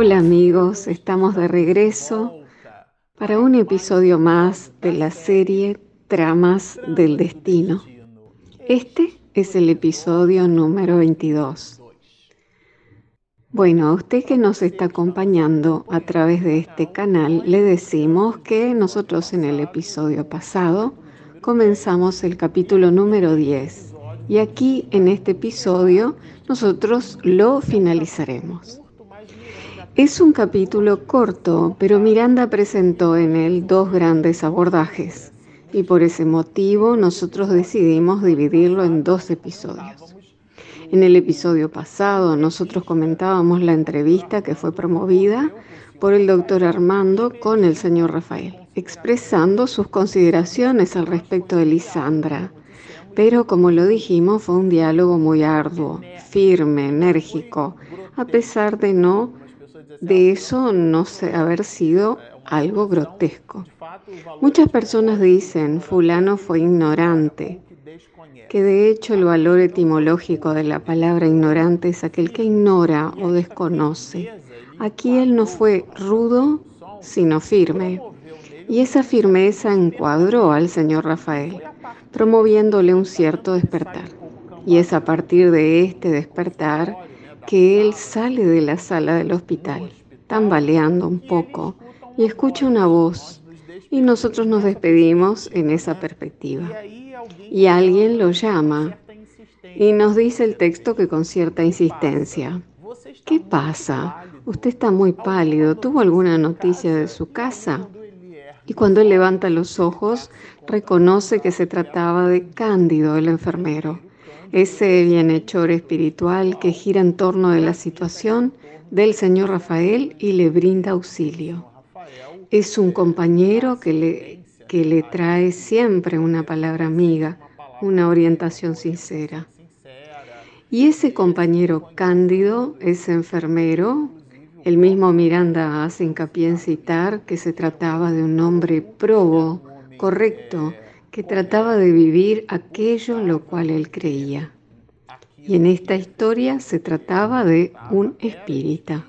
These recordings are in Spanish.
Hola amigos, estamos de regreso para un episodio más de la serie Tramas del Destino. Este es el episodio número 22. Bueno, a usted que nos está acompañando a través de este canal, le decimos que nosotros en el episodio pasado comenzamos el capítulo número 10 y aquí en este episodio nosotros lo finalizaremos. Es un capítulo corto, pero Miranda presentó en él dos grandes abordajes y por ese motivo nosotros decidimos dividirlo en dos episodios. En el episodio pasado nosotros comentábamos la entrevista que fue promovida por el doctor Armando con el señor Rafael, expresando sus consideraciones al respecto de Lisandra. Pero como lo dijimos, fue un diálogo muy arduo, firme, enérgico, a pesar de no de eso no haber sido algo grotesco. Muchas personas dicen, fulano fue ignorante, que de hecho el valor etimológico de la palabra ignorante es aquel que ignora o desconoce. Aquí él no fue rudo, sino firme. Y esa firmeza encuadró al señor Rafael, promoviéndole un cierto despertar. Y es a partir de este despertar que él sale de la sala del hospital, tambaleando un poco, y escucha una voz, y nosotros nos despedimos en esa perspectiva. Y alguien lo llama y nos dice el texto que con cierta insistencia. ¿Qué pasa? Usted está muy pálido. ¿Tuvo alguna noticia de su casa? Y cuando él levanta los ojos, reconoce que se trataba de Cándido, el enfermero ese bienhechor espiritual que gira en torno de la situación del Señor Rafael y le brinda auxilio. Es un compañero que le, que le trae siempre una palabra amiga, una orientación sincera. Y ese compañero cándido, ese enfermero, el mismo Miranda hace hincapié en citar que se trataba de un hombre probo, correcto, que trataba de vivir aquello en lo cual él creía. Y en esta historia se trataba de un espírita.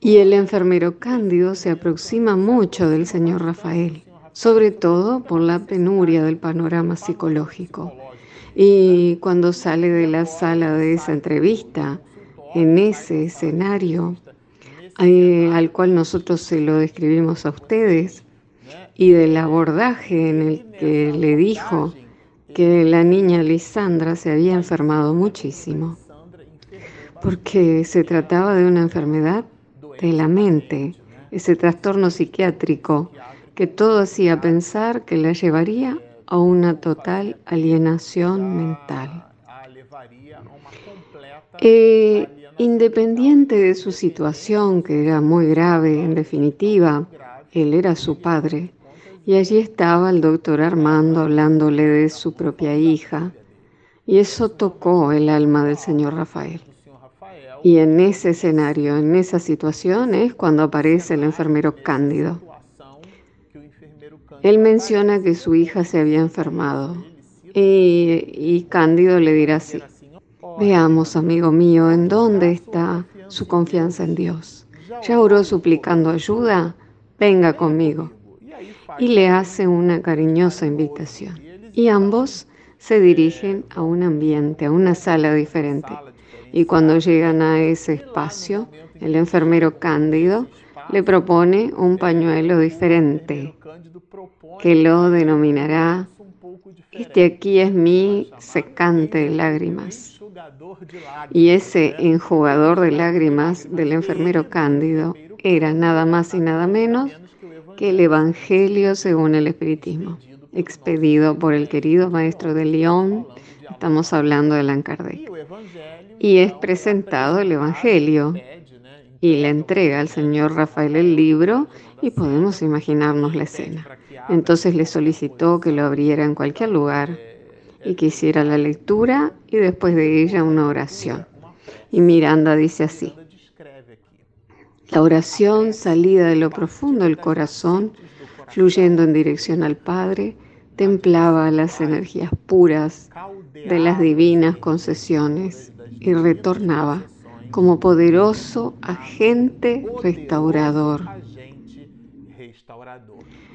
Y el enfermero Cándido se aproxima mucho del señor Rafael, sobre todo por la penuria del panorama psicológico. Y cuando sale de la sala de esa entrevista, en ese escenario eh, al cual nosotros se lo describimos a ustedes, y del abordaje en el que le dijo que la niña Lisandra se había enfermado muchísimo, porque se trataba de una enfermedad de la mente, ese trastorno psiquiátrico que todo hacía pensar que la llevaría a una total alienación mental. Eh, independiente de su situación, que era muy grave en definitiva, él era su padre, y allí estaba el doctor Armando hablándole de su propia hija, y eso tocó el alma del señor Rafael. Y en ese escenario, en esa situación, es cuando aparece el enfermero Cándido. Él menciona que su hija se había enfermado y, Cándido le dirá así, veamos, amigo mío, ¿en dónde está su confianza en Dios? ¿Ya oró suplicando ayuda? Venga conmigo y le hace una cariñosa invitación. Y ambos se dirigen a un ambiente, a una sala diferente. Y cuando llegan a ese espacio, el enfermero Cándido le propone un pañuelo diferente, que lo denominará, este aquí es mi secante de lágrimas. Y ese enjugador de lágrimas del enfermero Cándido era nada más y nada menos que el Evangelio según el Espiritismo, expedido por el querido maestro de León, estamos hablando de Allan y es presentado el Evangelio y le entrega al señor Rafael el libro y podemos imaginarnos la escena. Entonces le solicitó que lo abriera en cualquier lugar y que hiciera la lectura y después de ella una oración. Y Miranda dice así, la oración salida de lo profundo del corazón, fluyendo en dirección al Padre, templaba las energías puras de las divinas concesiones y retornaba como poderoso agente restaurador.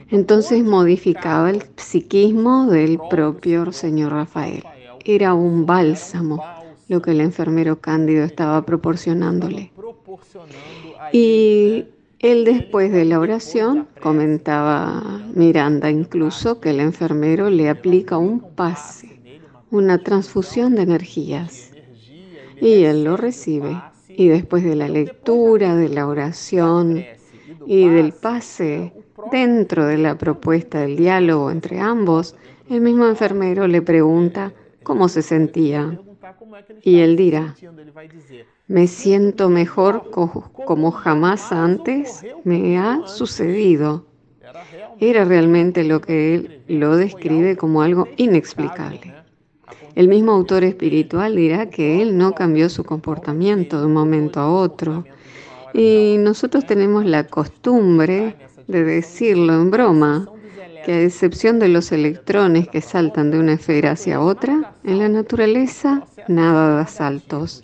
Entonces modificaba el psiquismo del propio señor Rafael. Era un bálsamo lo que el enfermero Cándido estaba proporcionándole. Y él después de la oración comentaba Miranda incluso que el enfermero le aplica un pase, una transfusión de energías. Y él lo recibe. Y después de la lectura, de la oración y del pase, dentro de la propuesta del diálogo entre ambos, el mismo enfermero le pregunta cómo se sentía. Y él dirá, me siento mejor como jamás antes me ha sucedido. Era realmente lo que él lo describe como algo inexplicable. El mismo autor espiritual dirá que él no cambió su comportamiento de un momento a otro. Y nosotros tenemos la costumbre de decirlo en broma, que a excepción de los electrones que saltan de una esfera hacia otra, en la naturaleza nada da saltos,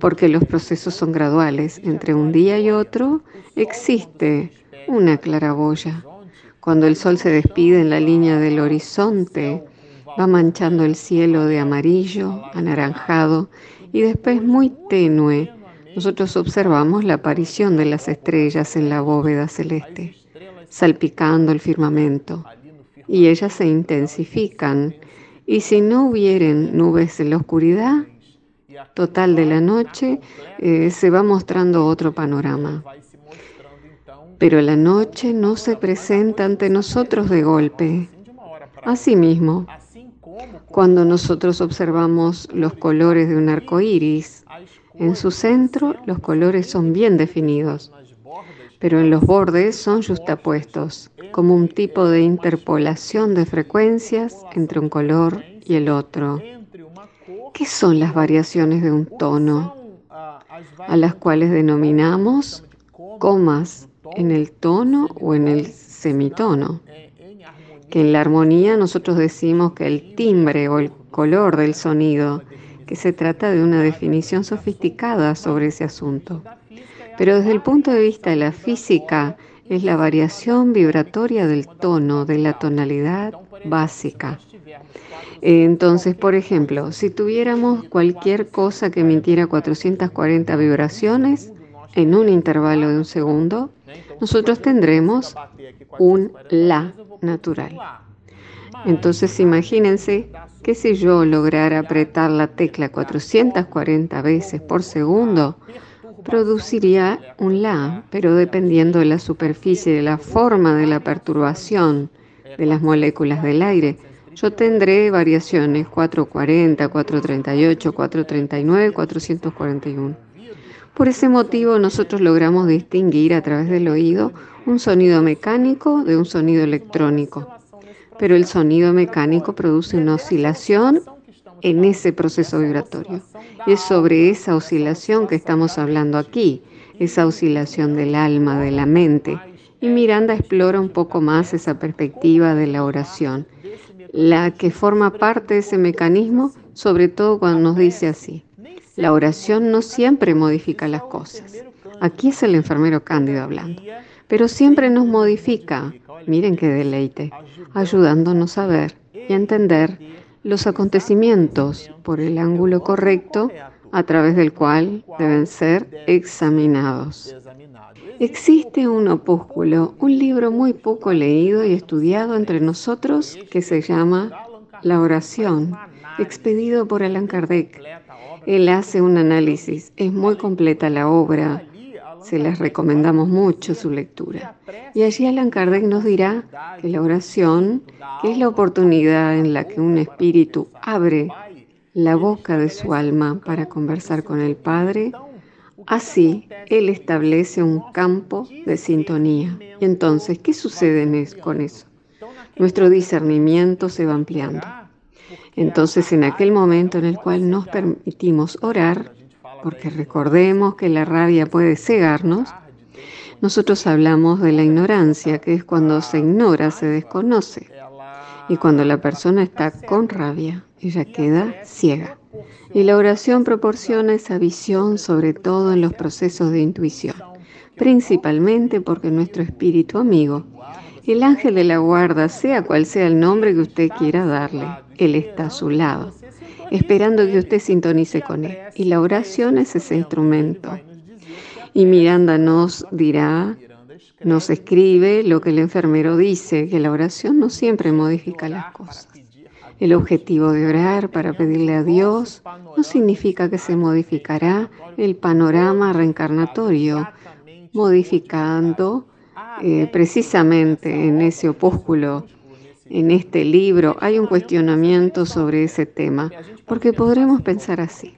porque los procesos son graduales. Entre un día y otro existe una claraboya. Cuando el sol se despide en la línea del horizonte, va manchando el cielo de amarillo, anaranjado y después muy tenue. Nosotros observamos la aparición de las estrellas en la bóveda celeste, salpicando el firmamento, y ellas se intensifican. Y si no hubieran nubes en la oscuridad total de la noche, eh, se va mostrando otro panorama. Pero la noche no se presenta ante nosotros de golpe. Asimismo, cuando nosotros observamos los colores de un arco iris, en su centro los colores son bien definidos, pero en los bordes son justapuestos, como un tipo de interpolación de frecuencias entre un color y el otro. ¿Qué son las variaciones de un tono? A las cuales denominamos comas en el tono o en el semitono que en la armonía nosotros decimos que el timbre o el color del sonido, que se trata de una definición sofisticada sobre ese asunto. Pero desde el punto de vista de la física, es la variación vibratoria del tono, de la tonalidad básica. Entonces, por ejemplo, si tuviéramos cualquier cosa que emitiera 440 vibraciones en un intervalo de un segundo, nosotros tendremos un la natural. Entonces imagínense que si yo lograra apretar la tecla 440 veces por segundo, produciría un La, pero dependiendo de la superficie, de la forma de la perturbación de las moléculas del aire, yo tendré variaciones 440, 438, 439, 441. Por ese motivo nosotros logramos distinguir a través del oído un sonido mecánico de un sonido electrónico. Pero el sonido mecánico produce una oscilación en ese proceso vibratorio. Y es sobre esa oscilación que estamos hablando aquí, esa oscilación del alma, de la mente. Y Miranda explora un poco más esa perspectiva de la oración, la que forma parte de ese mecanismo, sobre todo cuando nos dice así, la oración no siempre modifica las cosas. Aquí es el enfermero Cándido hablando pero siempre nos modifica, miren qué deleite, ayudándonos a ver y a entender los acontecimientos por el ángulo correcto a través del cual deben ser examinados. Existe un opúsculo, un libro muy poco leído y estudiado entre nosotros que se llama La oración, expedido por Allan Kardec. Él hace un análisis, es muy completa la obra, se les recomendamos mucho su lectura. Y allí Allan Kardec nos dirá que la oración, que es la oportunidad en la que un espíritu abre la boca de su alma para conversar con el Padre, así Él establece un campo de sintonía. Y entonces, ¿qué sucede con eso? Nuestro discernimiento se va ampliando. Entonces, en aquel momento en el cual nos permitimos orar, porque recordemos que la rabia puede cegarnos, nosotros hablamos de la ignorancia, que es cuando se ignora, se desconoce. Y cuando la persona está con rabia, ella queda ciega. Y la oración proporciona esa visión sobre todo en los procesos de intuición, principalmente porque nuestro espíritu amigo, el ángel de la guarda, sea cual sea el nombre que usted quiera darle, él está a su lado, esperando que usted sintonice con él. Y la oración es ese instrumento. Y Miranda nos dirá nos escribe lo que el enfermero dice, que la oración no siempre modifica las cosas. El objetivo de orar para pedirle a Dios no significa que se modificará el panorama reencarnatorio, modificando eh, precisamente en ese opúsculo, en este libro, hay un cuestionamiento sobre ese tema, porque podremos pensar así.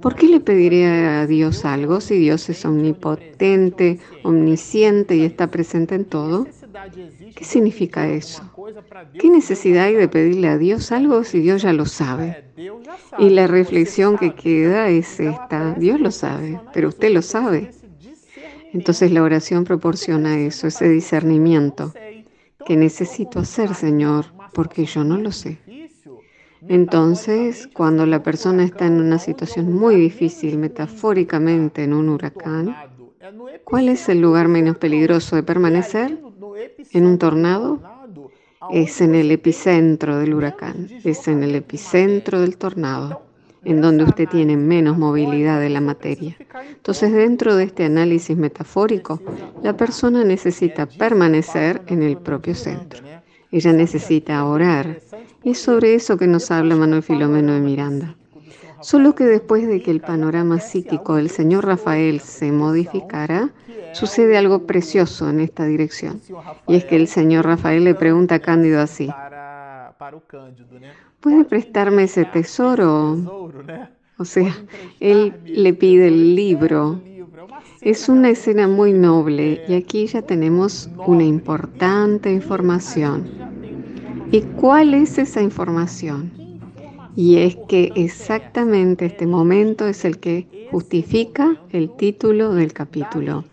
¿Por qué le pediré a Dios algo si Dios es omnipotente, omnisciente y está presente en todo? ¿Qué significa eso? ¿Qué necesidad hay de pedirle a Dios algo si Dios ya lo sabe? Y la reflexión que queda es esta, Dios lo sabe, pero usted lo sabe. Entonces la oración proporciona eso, ese discernimiento que necesito hacer, Señor, porque yo no lo sé. Entonces, cuando la persona está en una situación muy difícil, metafóricamente en un huracán, ¿cuál es el lugar menos peligroso de permanecer? ¿En un tornado? Es en el epicentro del huracán, es en el epicentro del tornado, en donde usted tiene menos movilidad de la materia. Entonces, dentro de este análisis metafórico, la persona necesita permanecer en el propio centro. Ella necesita orar. Y es sobre eso que nos habla Manuel Filomeno de Miranda. Solo que después de que el panorama psíquico del señor Rafael se modificara, sucede algo precioso en esta dirección. Y es que el señor Rafael le pregunta a Cándido así, ¿puede prestarme ese tesoro? O sea, él le pide el libro. Es una escena muy noble y aquí ya tenemos una importante información. ¿Y cuál es esa información? Y es que exactamente este momento es el que justifica el título del capítulo.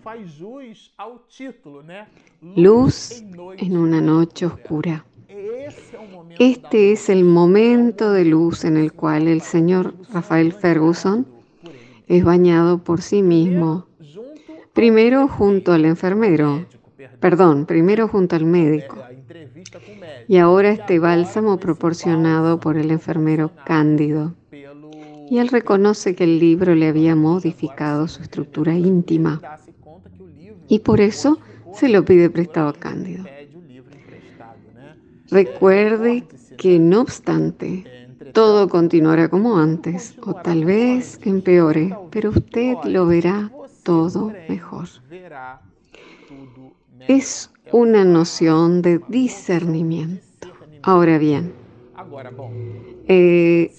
Luz en una noche oscura. Este es el momento de luz en el cual el señor Rafael Ferguson es bañado por sí mismo, primero junto al enfermero, perdón, primero junto al médico, y ahora este bálsamo proporcionado por el enfermero Cándido. Y él reconoce que el libro le había modificado su estructura íntima. Y por eso se lo pide prestado a Cándido. Recuerde que no obstante, todo continuará como antes, o tal vez empeore, pero usted lo verá todo mejor. Es una noción de discernimiento. Ahora bien, eh,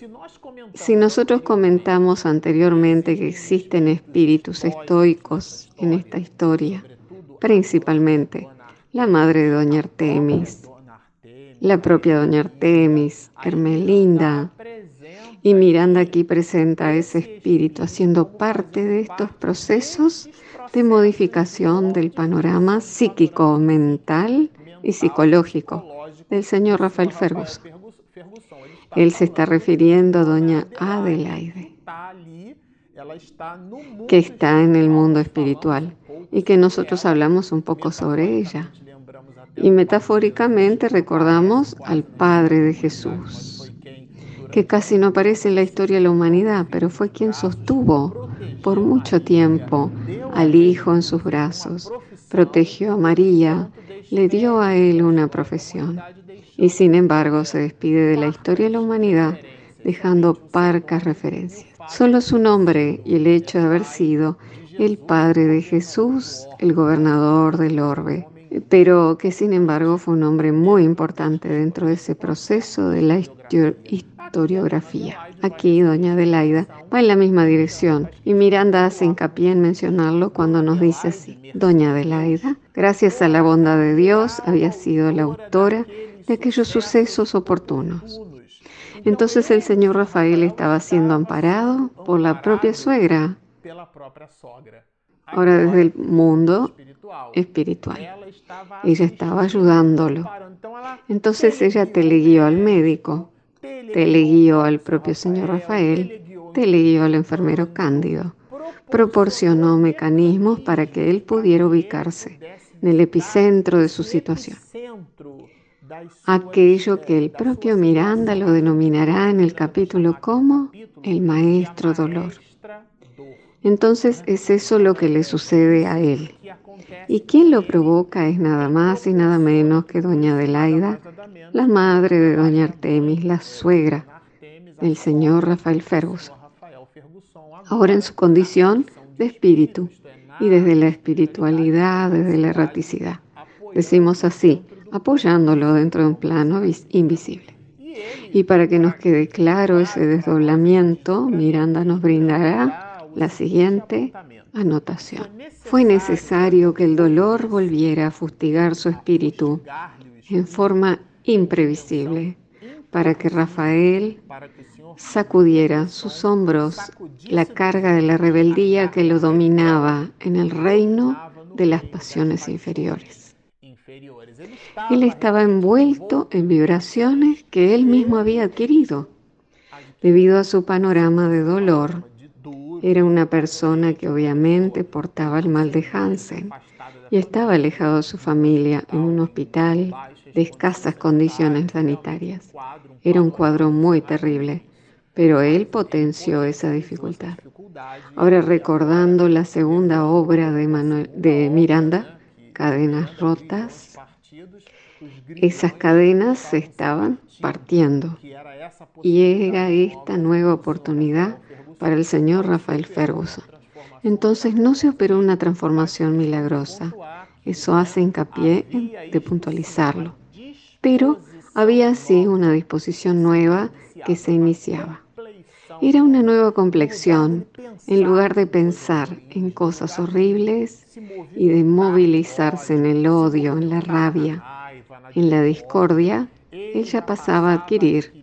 si nosotros comentamos anteriormente que existen espíritus estoicos en esta historia, principalmente la madre de Doña Artemis, la propia Doña Artemis, Hermelinda, y Miranda aquí presenta ese espíritu haciendo parte de estos procesos de modificación del panorama psíquico, mental y psicológico del señor Rafael Ferguson. Él se está refiriendo a doña Adelaide, que está en el mundo espiritual y que nosotros hablamos un poco sobre ella. Y metafóricamente recordamos al Padre de Jesús, que casi no aparece en la historia de la humanidad, pero fue quien sostuvo por mucho tiempo al Hijo en sus brazos, protegió a María, le dio a él una profesión y sin embargo se despide de la historia de la humanidad dejando parcas referencias. Solo su nombre y el hecho de haber sido el Padre de Jesús, el gobernador del orbe, pero que sin embargo fue un hombre muy importante dentro de ese proceso de la historiografía. Aquí doña Adelaida va en la misma dirección y Miranda hace hincapié en mencionarlo cuando nos dice así. Doña Adelaida, gracias a la bondad de Dios, había sido la autora de aquellos sucesos oportunos. Entonces el señor Rafael estaba siendo amparado por la propia suegra, ahora desde el mundo espiritual. Ella estaba ayudándolo. Entonces ella teleguió al médico te le guió al propio señor Rafael, te le guió al enfermero Cándido. Proporcionó mecanismos para que él pudiera ubicarse en el epicentro de su situación. Aquello que el propio Miranda lo denominará en el capítulo como el maestro dolor. Entonces es eso lo que le sucede a él. Y quien lo provoca es nada más y nada menos que doña Adelaida, la madre de doña Artemis, la suegra del señor Rafael Ferguson. Ahora en su condición de espíritu y desde la espiritualidad, desde la erraticidad. Decimos así, apoyándolo dentro de un plano invisible. Y para que nos quede claro ese desdoblamiento, Miranda nos brindará la siguiente anotación. Fue necesario que el dolor volviera a fustigar su espíritu en forma imprevisible para que Rafael sacudiera sus hombros la carga de la rebeldía que lo dominaba en el reino de las pasiones inferiores. Él estaba envuelto en vibraciones que él mismo había adquirido. Debido a su panorama de dolor, era una persona que obviamente portaba el mal de Hansen y estaba alejado de su familia en un hospital de escasas condiciones sanitarias. Era un cuadro muy terrible, pero él potenció esa dificultad. Ahora recordando la segunda obra de, de Miranda, Cadenas Rotas, esas cadenas se estaban partiendo y era esta nueva oportunidad para el señor Rafael Ferguson. Entonces no se operó una transformación milagrosa. Eso hace hincapié en de puntualizarlo. Pero había sí una disposición nueva que se iniciaba. Era una nueva complexión. En lugar de pensar en cosas horribles y de movilizarse en el odio, en la rabia, en la discordia, ella pasaba a adquirir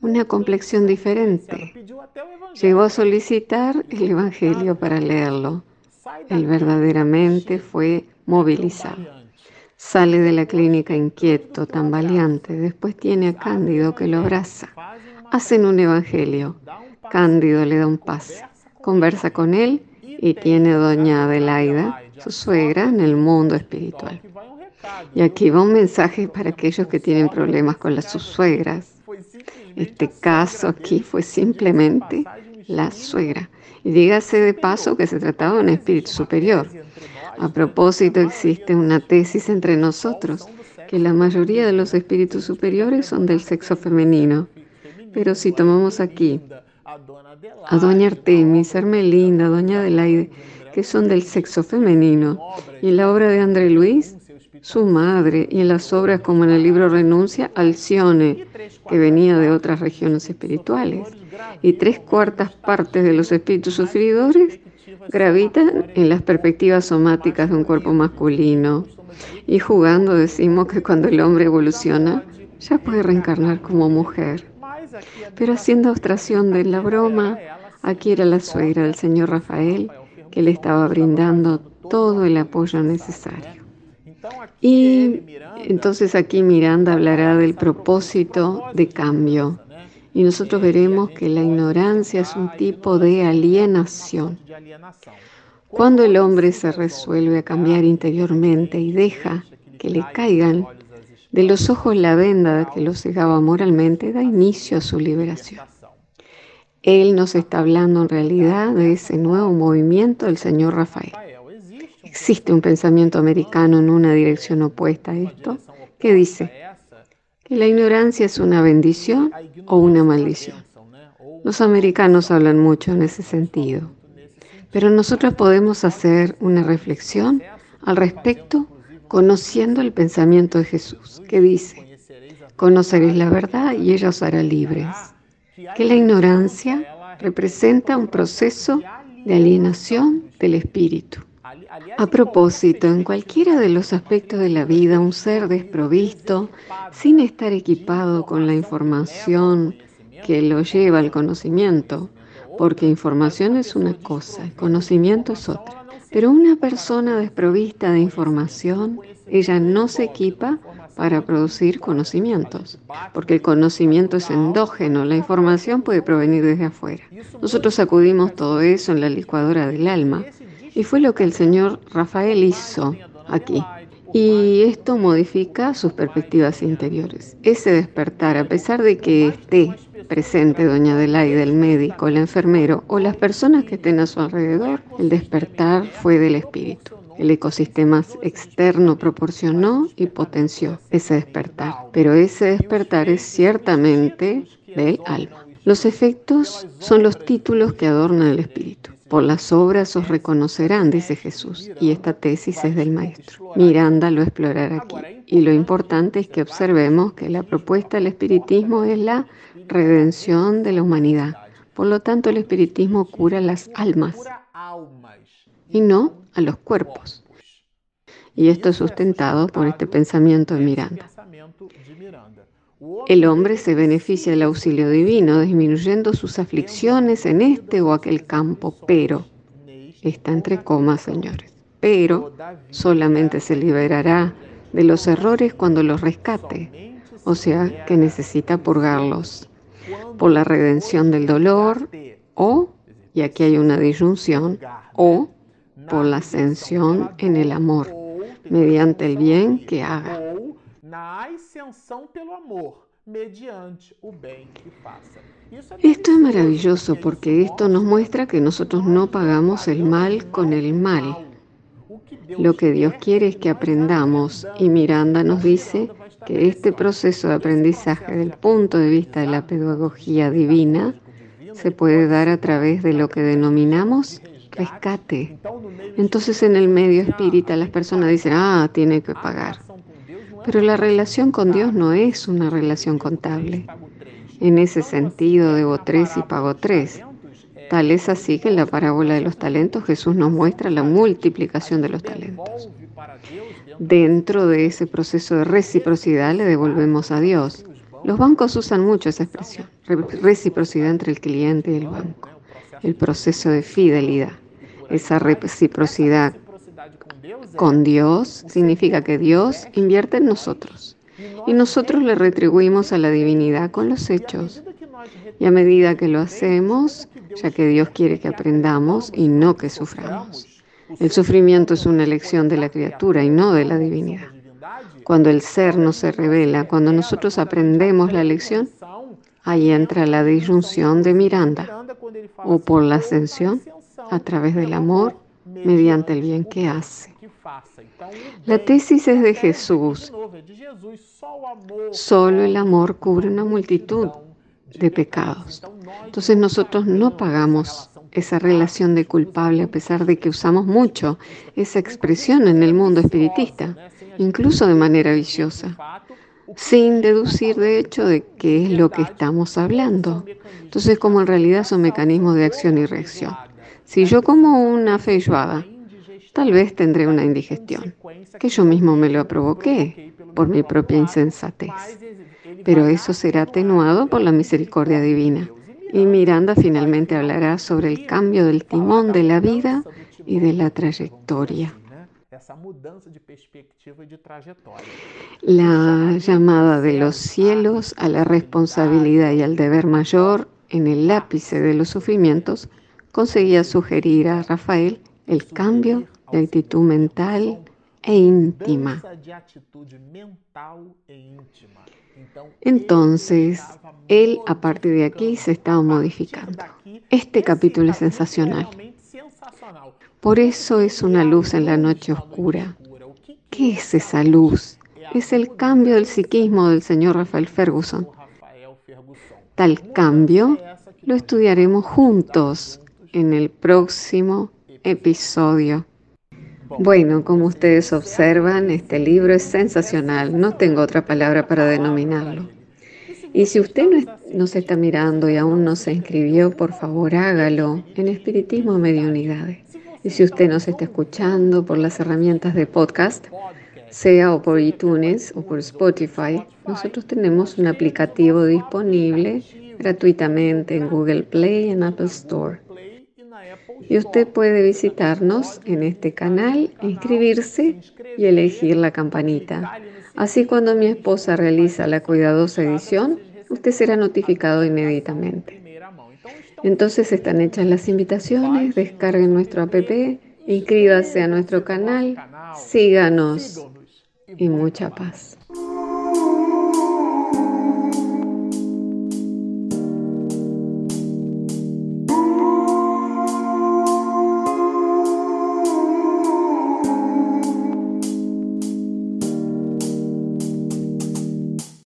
una complexión diferente. Llegó a solicitar el Evangelio para leerlo. Él verdaderamente fue movilizado. Sale de la clínica inquieto, tambaleante. Después tiene a Cándido que lo abraza. Hacen un Evangelio. Cándido le da un pase. Conversa con él y tiene a doña Adelaida, su suegra, en el mundo espiritual. Y aquí va un mensaje para aquellos que tienen problemas con las sus suegras este caso aquí fue simplemente la suegra. Y dígase de paso que se trataba de un espíritu superior. A propósito, existe una tesis entre nosotros, que la mayoría de los espíritus superiores son del sexo femenino. Pero si tomamos aquí a Doña Artemis, Hermelinda, Doña Adelaide, que son del sexo femenino, y la obra de André Luis, su madre, y en las obras como en el libro Renuncia, Alcione, que venía de otras regiones espirituales, y tres cuartas partes de los espíritus sufridores gravitan en las perspectivas somáticas de un cuerpo masculino. Y jugando decimos que cuando el hombre evoluciona, ya puede reencarnar como mujer. Pero haciendo abstracción de la broma, aquí era la suegra del señor Rafael que le estaba brindando todo el apoyo necesario. Y entonces aquí Miranda hablará del propósito de cambio. Y nosotros veremos que la ignorancia es un tipo de alienación. Cuando el hombre se resuelve a cambiar interiormente y deja que le caigan de los ojos la venda que lo cegaba moralmente, da inicio a su liberación. Él nos está hablando en realidad de ese nuevo movimiento del señor Rafael. Existe un pensamiento americano en una dirección opuesta a esto que dice que la ignorancia es una bendición o una maldición. Los americanos hablan mucho en ese sentido, pero nosotros podemos hacer una reflexión al respecto conociendo el pensamiento de Jesús, que dice, conoceréis la verdad y ella os hará libres. Que la ignorancia representa un proceso de alienación del espíritu. A propósito, en cualquiera de los aspectos de la vida, un ser desprovisto, sin estar equipado con la información que lo lleva al conocimiento, porque información es una cosa, conocimiento es otra. Pero una persona desprovista de información, ella no se equipa para producir conocimientos, porque el conocimiento es endógeno, la información puede provenir desde afuera. Nosotros sacudimos todo eso en la licuadora del alma y fue lo que el señor Rafael hizo aquí. Y esto modifica sus perspectivas interiores. Ese despertar, a pesar de que esté presente doña Adelaide, el médico, el enfermero o las personas que estén a su alrededor, el despertar fue del espíritu. El ecosistema externo proporcionó y potenció ese despertar, pero ese despertar es ciertamente del alma. Los efectos son los títulos que adornan el espíritu. Por las obras os reconocerán, dice Jesús, y esta tesis es del maestro. Miranda lo explorará aquí. Y lo importante es que observemos que la propuesta del espiritismo es la redención de la humanidad. Por lo tanto, el espiritismo cura las almas y no a los cuerpos. Y esto es sustentado por este pensamiento de Miranda. El hombre se beneficia del auxilio divino, disminuyendo sus aflicciones en este o aquel campo, pero, está entre comas, señores, pero solamente se liberará de los errores cuando los rescate, o sea que necesita purgarlos por la redención del dolor o, y aquí hay una disyunción, o por la ascensión en el amor, mediante el bien que haga. Esto es maravilloso porque esto nos muestra que nosotros no pagamos el mal con el mal. Lo que Dios quiere es que aprendamos y Miranda nos dice que este proceso de aprendizaje del punto de vista de la pedagogía divina se puede dar a través de lo que denominamos rescate. Entonces en el medio espírita las personas dicen, ah, tiene que pagar. Pero la relación con Dios no es una relación contable. En ese sentido, debo tres y pago tres. Tal es así que en la parábola de los talentos Jesús nos muestra la multiplicación de los talentos. Dentro de ese proceso de reciprocidad le devolvemos a Dios. Los bancos usan mucho esa expresión, reciprocidad entre el cliente y el banco, el proceso de fidelidad. Esa reciprocidad con Dios significa que Dios invierte en nosotros y nosotros le retribuimos a la divinidad con los hechos. Y a medida que lo hacemos, ya que Dios quiere que aprendamos y no que suframos. El sufrimiento es una elección de la criatura y no de la divinidad. Cuando el ser no se revela, cuando nosotros aprendemos la lección, ahí entra la disyunción de Miranda, o por la ascensión a través del amor mediante el bien que hace. La tesis es de Jesús. Solo el amor cubre una multitud de pecados. Entonces nosotros no pagamos esa relación de culpable a pesar de que usamos mucho esa expresión en el mundo espiritista, incluso de manera viciosa, sin deducir de hecho de qué es lo que estamos hablando. Entonces como en realidad son mecanismos de acción y reacción. Si yo como una feijoada, tal vez tendré una indigestión, que yo mismo me lo provoqué por mi propia insensatez. Pero eso será atenuado por la misericordia divina. Y Miranda finalmente hablará sobre el cambio del timón de la vida y de la trayectoria. La llamada de los cielos a la responsabilidad y al deber mayor en el ápice de los sufrimientos conseguía sugerir a Rafael el cambio de actitud mental e íntima. Entonces, él a partir de aquí se estaba modificando. Este capítulo es sensacional. Por eso es una luz en la noche oscura. ¿Qué es esa luz? Es el cambio del psiquismo del señor Rafael Ferguson. Tal cambio lo estudiaremos juntos en el próximo episodio. Bueno, como ustedes observan, este libro es sensacional, no tengo otra palabra para denominarlo. Y si usted nos está mirando y aún no se inscribió, por favor hágalo en Espiritismo Medio Unidades. Y si usted nos está escuchando por las herramientas de podcast, sea o por iTunes o por Spotify, nosotros tenemos un aplicativo disponible gratuitamente en Google Play y en Apple Store. Y usted puede visitarnos en este canal, inscribirse y elegir la campanita. Así cuando mi esposa realiza la cuidadosa edición, usted será notificado inmediatamente. Entonces están hechas las invitaciones, descarguen nuestro app, inscríbase a nuestro canal, síganos y mucha paz.